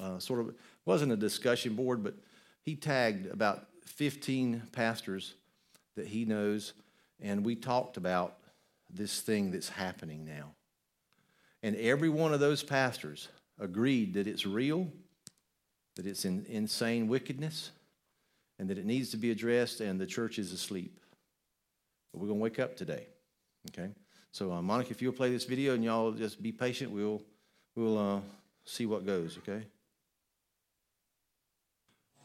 uh, sort of wasn't a discussion board, but he tagged about 15 pastors that he knows, and we talked about this thing that's happening now. And every one of those pastors agreed that it's real, that it's in insane wickedness, and that it needs to be addressed, and the church is asleep. But we're going to wake up today. Okay? So, uh, Monica, if you'll play this video and y'all just be patient, we'll, we'll uh, see what goes, okay?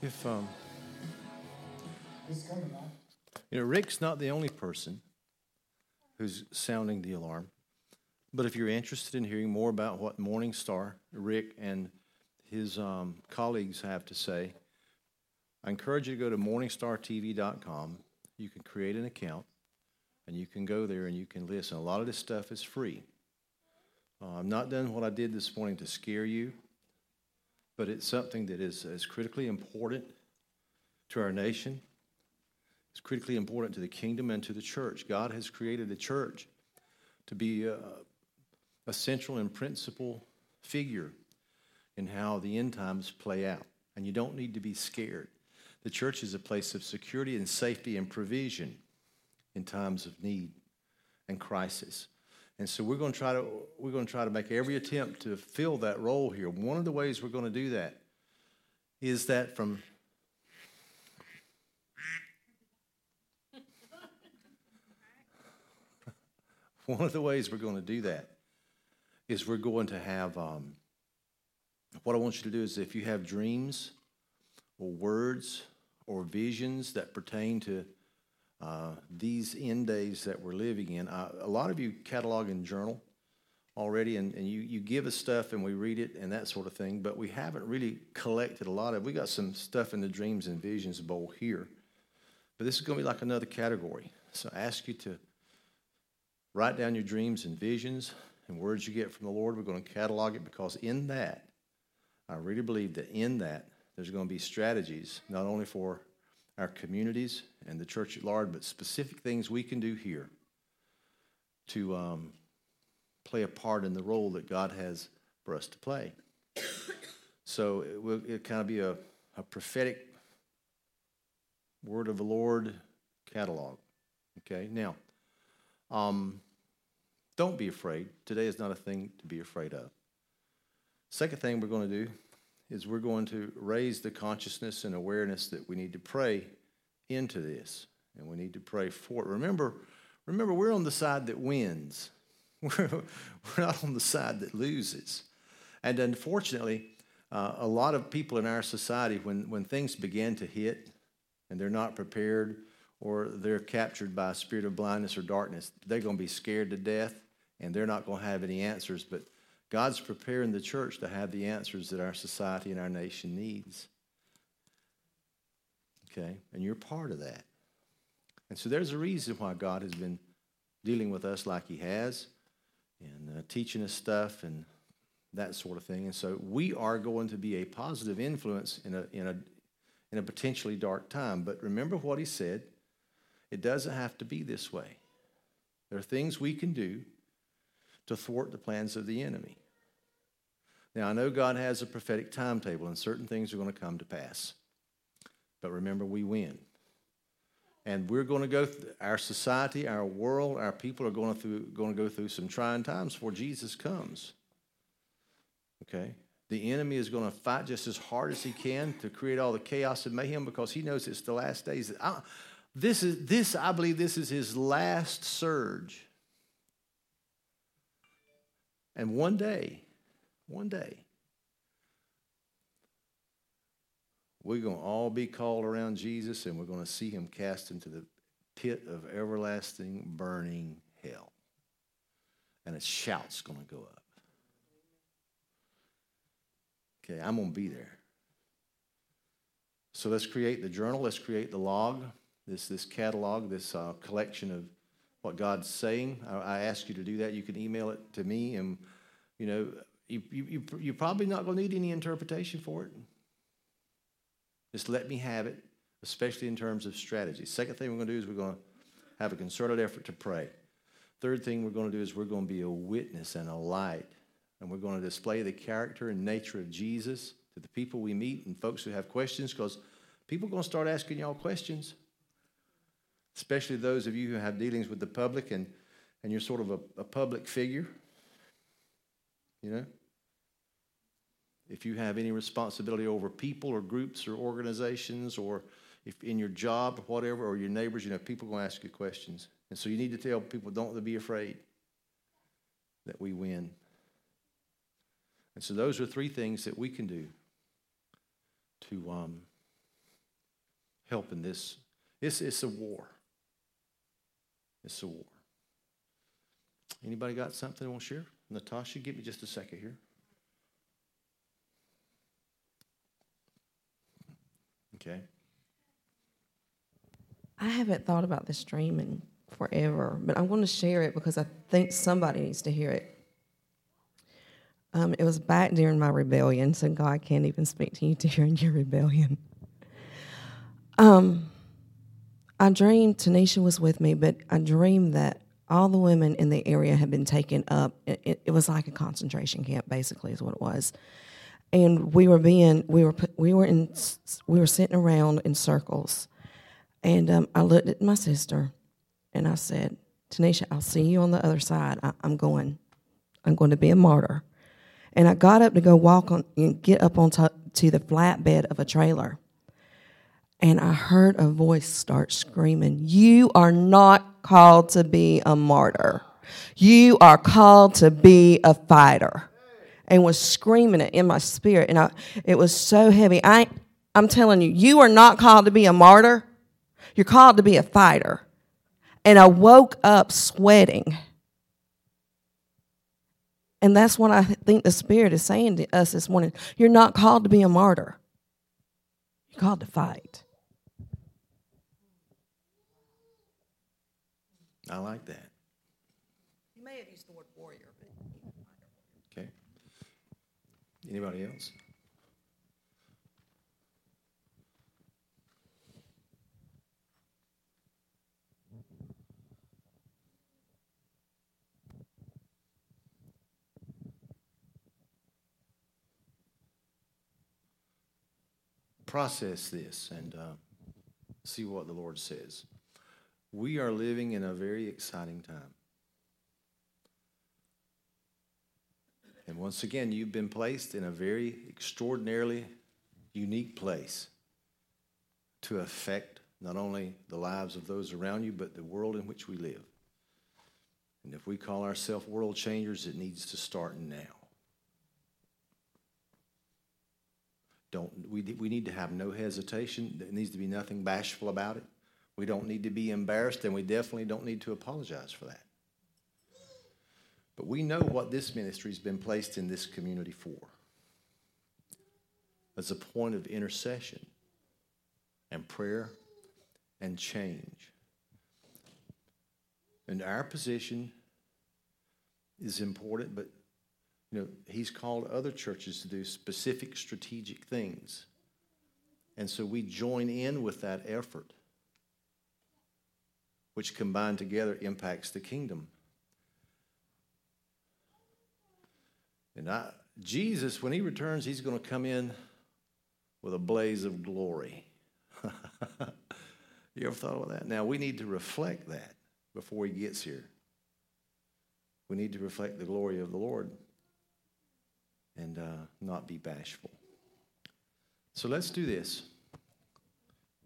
If, um, you know, Rick's not the only person who's sounding the alarm. But if you're interested in hearing more about what Morning Star, Rick, and his um, colleagues have to say, I encourage you to go to morningstartv.com. You can create an account and you can go there and you can listen. A lot of this stuff is free. Uh, I'm not done what I did this morning to scare you, but it's something that is, is critically important to our nation. It's critically important to the kingdom and to the church. God has created the church to be a, a central and principal figure in how the end times play out. And you don't need to be scared. The church is a place of security and safety and provision in times of need and crisis. And so we're going to try to we're going to try to make every attempt to fill that role here. One of the ways we're going to do that is that from *laughs* one of the ways we're going to do that is we're going to have um, what I want you to do is if you have dreams or words or visions that pertain to uh, these end days that we're living in. A lot of you catalog and journal already, and, and you, you give us stuff and we read it and that sort of thing, but we haven't really collected a lot of We got some stuff in the Dreams and Visions Bowl here, but this is going to be like another category. So I ask you to write down your dreams and visions and words you get from the Lord. We're going to catalog it because in that, I really believe that in that, there's going to be strategies not only for our communities and the church at large, but specific things we can do here to um, play a part in the role that God has for us to play. So it will it kind of be a, a prophetic word of the Lord catalog. Okay, now, um, don't be afraid. Today is not a thing to be afraid of. Second thing we're going to do is we're going to raise the consciousness and awareness that we need to pray into this and we need to pray for it. Remember, remember we're on the side that wins. *laughs* We're, not on the side that loses. And unfortunately, uh, a lot of people in our society, when, when things begin to hit and they're not prepared or they're captured by a spirit of blindness or darkness, they're going to be scared to death and they're not going to have any answers. But God's preparing the church to have the answers that our society and our nation needs. Okay? And you're part of that. And so there's a reason why God has been dealing with us like He has and uh, teaching us stuff and that sort of thing. And so we are going to be a positive influence in a, in a, in a potentially dark time. But remember what he said it doesn't have to be this way. There are things we can do to thwart the plans of the enemy. Now, I know God has a prophetic timetable, and certain things are going to come to pass. But remember, we win. And we're going to go, th- our society, our world, our people are going, through, going to go through some trying times before Jesus comes. Okay? The enemy is going to fight just as hard as he can to create all the chaos and mayhem because he knows it's the last days. I, this is this I believe this is his last surge. And one day, one day, we're going to all be called around Jesus and we're going to see him cast into the pit of everlasting burning hell. And a shout's going to go up. Okay, I'm going to be there. So let's create the journal, let's create the log, this, this catalog, this uh, collection of what God's saying. I, I, ask you to do that. You can email it to me, and you know, you, you, you're probably not going to need any interpretation for it. Just let me have it, especially in terms of strategy. Second thing we're going to do is we're going to have a concerted effort to pray. Third thing we're going to do is we're going to be a witness and a light, and we're going to display the character and nature of Jesus to the people we meet and folks who have questions, because people are going to start asking y'all questions especially those of you who have dealings with the public and, and you're sort of a, a public figure. You know? If you have any responsibility over people or groups or organizations or if in your job or whatever or your neighbors, you know, people are going to ask you questions. And so you need to tell people don't be afraid that we win. And so those are three things that we can do to um, help in this. It's, it's a war. It's a war. Anybody got something they want to share? Natasha, give me just a second here. Okay. I haven't thought about this dream in forever, but I'm going to share it because I think somebody needs to hear it. Um, it was back during my rebellion, so God can't even speak to you *laughs* during your rebellion. Um, I dreamed Tanisha was with me, but I dreamed that all the women in the area had been taken up. It, it, it, was like a concentration camp, basically, is what it was. And we were being, we were, we were in, we were sitting around in circles. And um, I looked at my sister, and I said, "Tanisha, I'll see you on the other side. I, I'm going, I'm going to be a martyr." And I got up to go walk on and get up on top to the flatbed of a trailer and I heard a voice start screaming, You are not called to be a martyr. You are called to be a fighter. And was screaming it in my spirit. And I, it was so heavy. I, I'm telling you, you are not called to be a martyr. You're called to be a fighter. And I woke up sweating. And that's what I think the Spirit is saying to us this morning. You're not called to be a martyr, you're called to fight. I like that. You may have used the word warrior, but. Okay. Anybody else? Process this and uh, see what the Lord says. We are living in a very exciting time. And once again, you've been placed in a very extraordinarily unique place to affect not only the lives of those around you, but the world in which we live. And if we call ourselves world changers, it needs to start now. Don't, we, we need to have no hesitation. There needs to be nothing bashful about it. We don't need to be embarrassed, and we definitely don't need to apologize for that. But we know what this ministry has been placed in this community for as a point of intercession and prayer and change. And our position is important, but You know, He's called other churches to do specific strategic things. And so we join in with that effort, which combined together impacts the kingdom. And I, Jesus, when he returns, he's going to come in with a blaze of glory. *laughs* you ever thought about that? Now, we need to reflect that before he gets here. We need to reflect the glory of the Lord and uh, not be bashful. So let's do this.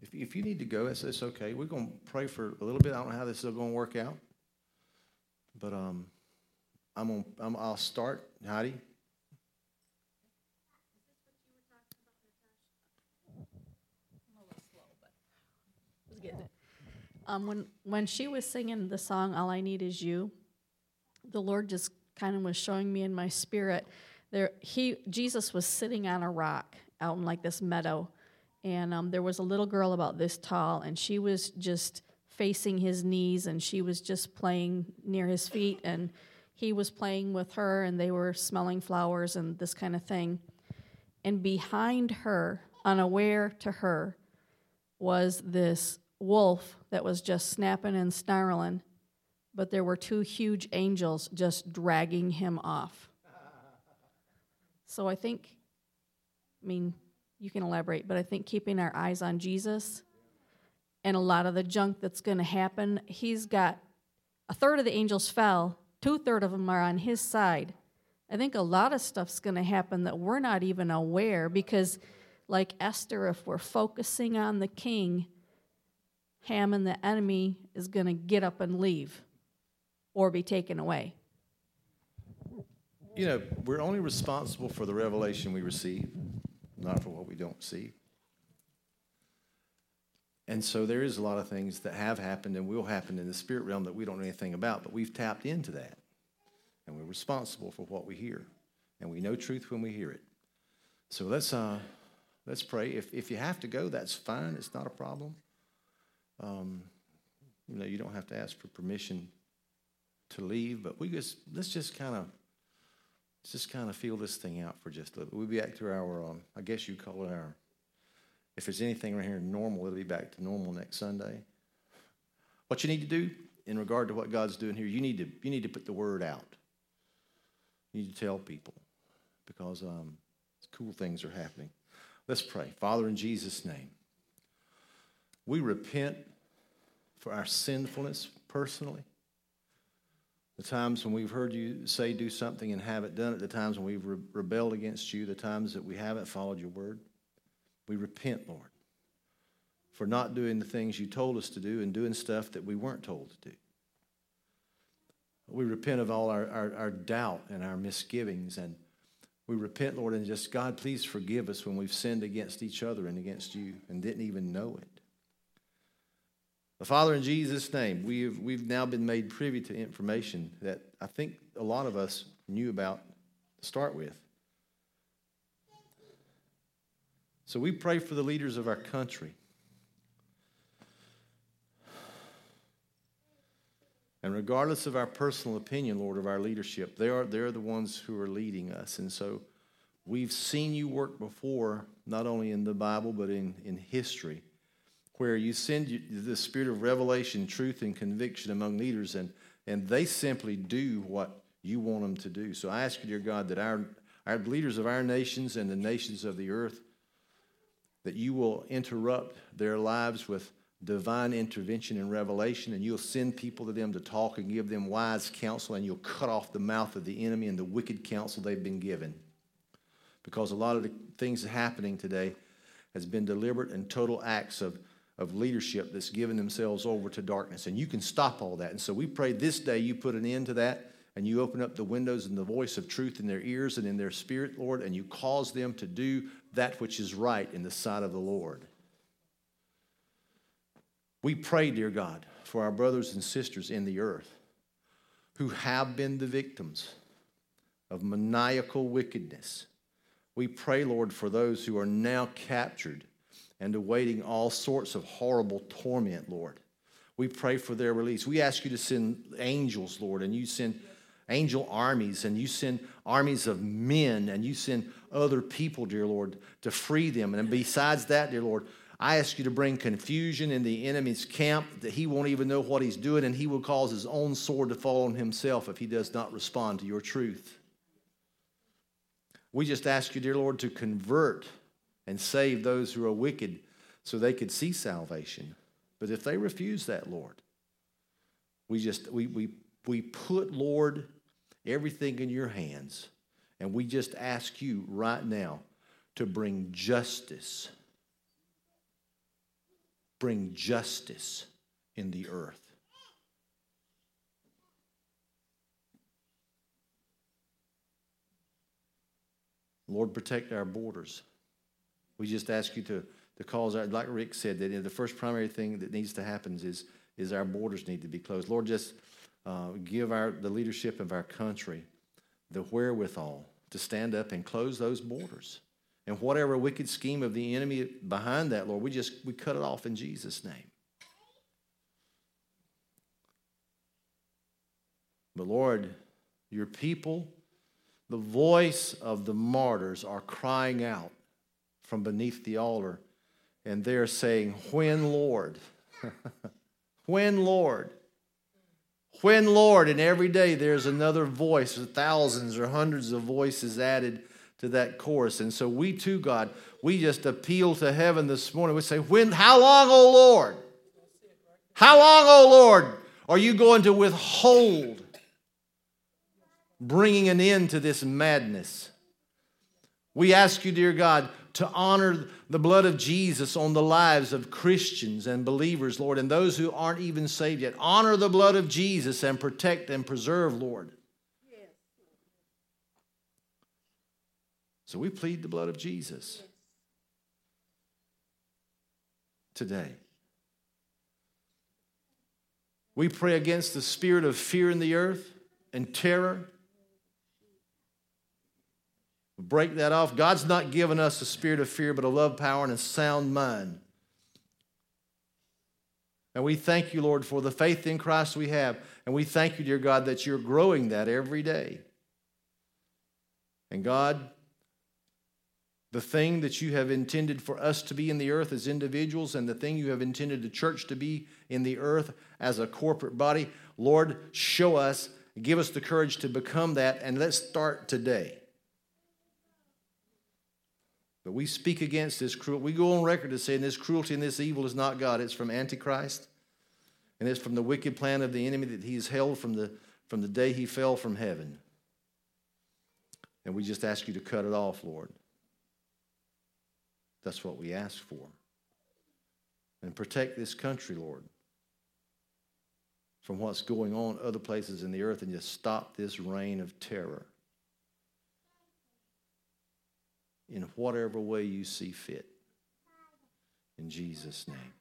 If, if you need to go, it's, it's okay. We're going to pray for a little bit. I don't know how this is going to work out. But um, I'm on, I'm, I'll start. Heidi? Um, when when she was singing the song "All I Need Is You," the Lord just kind of was showing me in my spirit there. He Jesus was sitting on a rock out in like this meadow, and um, there was a little girl about this tall, and she was just facing his knees, and she was just playing near his feet, and he was playing with her, and they were smelling flowers and this kind of thing. And behind her, unaware to her, was this wolf that was just snapping and snarling, but there were two huge angels just dragging him off. So I think, I mean, you can elaborate, but I think keeping our eyes on Jesus and a lot of the junk that's going to happen, he's got a third of the angels fell, two thirds of them are on his side. I think a lot of stuff's going to happen that we're not even aware because, like Esther, if we're focusing on the king, Haman, the enemy, is going to get up and leave or be taken away. You know, we're only responsible for the revelation we receive, not for what we don't see. And so there is a lot of things that have happened and will happen in the spirit realm that we don't know anything about, but we've tapped into that. And we're responsible for what we hear. And we know truth when we hear it. So let's uh let's pray. If if you have to go, that's fine. It's not a problem. Um, you know, you don't have to ask for permission to leave, but we just let's just kind of just kind of feel this thing out for just a little. We'll be back to our, um, I guess you call it our. If there's anything right here normal, it'll be back to normal next Sunday. What you need to do in regard to what God's doing here, you need to you need to put the word out. You need to tell people because um, cool things are happening. Let's pray, Father, in Jesus' name. We repent for our sinfulness personally. The times when we've heard you say do something and haven't done it, the times when we've re- rebelled against you, the times that we haven't followed your word. We repent, Lord, for not doing the things you told us to do and doing stuff that we weren't told to do. We repent of all our, our, our doubt and our misgivings. And we repent, Lord, and just, God, please forgive us when we've sinned against each other and against you and didn't even know it. The Father, in Jesus' name, we've, we've now been made privy to information that I think a lot of us knew about to start with. So we pray for the leaders of our country. And regardless of our personal opinion, Lord, of our leadership, they are, they're the ones who are leading us. And so we've seen you work before, not only in the Bible, but in, in history where you send the spirit of revelation, truth, and conviction among leaders, and, and they simply do what you want them to do. So I ask you, dear God, that our, our leaders of our nations and the nations of the earth, that you will interrupt their lives with divine intervention and revelation, and you'll send people to them to talk and give them wise counsel, and you'll cut off the mouth of the enemy and the wicked counsel they've been given. Because a lot of the things happening today has been deliberate and total acts of of leadership that's given themselves over to darkness. And you can stop all that. And so we pray this day you put an end to that and you open up the windows and the voice of truth in their ears and in their spirit, Lord, and you cause them to do that which is right in the sight of the Lord. We pray, dear God, for our brothers and sisters in the earth who have been the victims of maniacal wickedness. We pray, Lord, for those who are now captured and awaiting all sorts of horrible torment, Lord. We pray for their release. We ask you to send angels, Lord, and you send angel armies and you send armies of men and you send other people, dear Lord, to free them. And besides that, dear Lord, I ask you to bring confusion in the enemy's camp that he won't even know what he's doing and he will cause his own sword to fall on himself if he does not respond to your truth. We just ask you, dear Lord, to convert and save those who are wicked so they could see salvation. But if they refuse that, Lord, we just we we we put, Lord, everything in your hands, and we just ask you right now to bring justice. Bring justice in the earth. Lord, protect our borders. We just ask you to, to cause our, like Rick said, that the first primary thing that needs to happen is, is our borders need to be closed. Lord, just uh, give our, the leadership of our country the wherewithal to stand up and close those borders. And whatever wicked scheme of the enemy behind that, Lord, we just we cut it off in Jesus' name. But Lord, your people, the voice of the martyrs are crying out from beneath the altar, and they're saying, When, Lord? *laughs* when, Lord? When, Lord? And every day there's another voice, thousands or hundreds of voices added to that chorus. And so we too, God, we just appeal to heaven this morning. We say, When, how long, O Lord? How long, O Lord, are you going to withhold bringing an end to this madness? We ask you, dear God, to honor the blood of Jesus on the lives of Christians and believers, Lord, and those who aren't even saved yet. Honor the blood of Jesus and protect and preserve, Lord. So we plead the blood of Jesus today. We pray against the spirit of fear in the earth and terror break that off. God's not given us a spirit of fear, but a love, power, and a sound mind. And we thank you, Lord, for the faith in Christ we have. And we thank you, dear God, that you're growing that every day. And God, the thing that you have intended for us to be in the earth as individuals and the thing you have intended the church to be in the earth as a corporate body, Lord, show us, give us the courage to become that, and let's start today. But we speak against this cruelty. We go on record as saying this cruelty and this evil is not God. It's from Antichrist. And it's from the wicked plan of the enemy that he has held from the, from the day he fell from heaven. And we just ask you to cut it off, Lord. That's what we ask for. And protect this country, Lord, from what's going on other places in the earth and just stop this reign of terror in whatever way you see fit. In Jesus' name.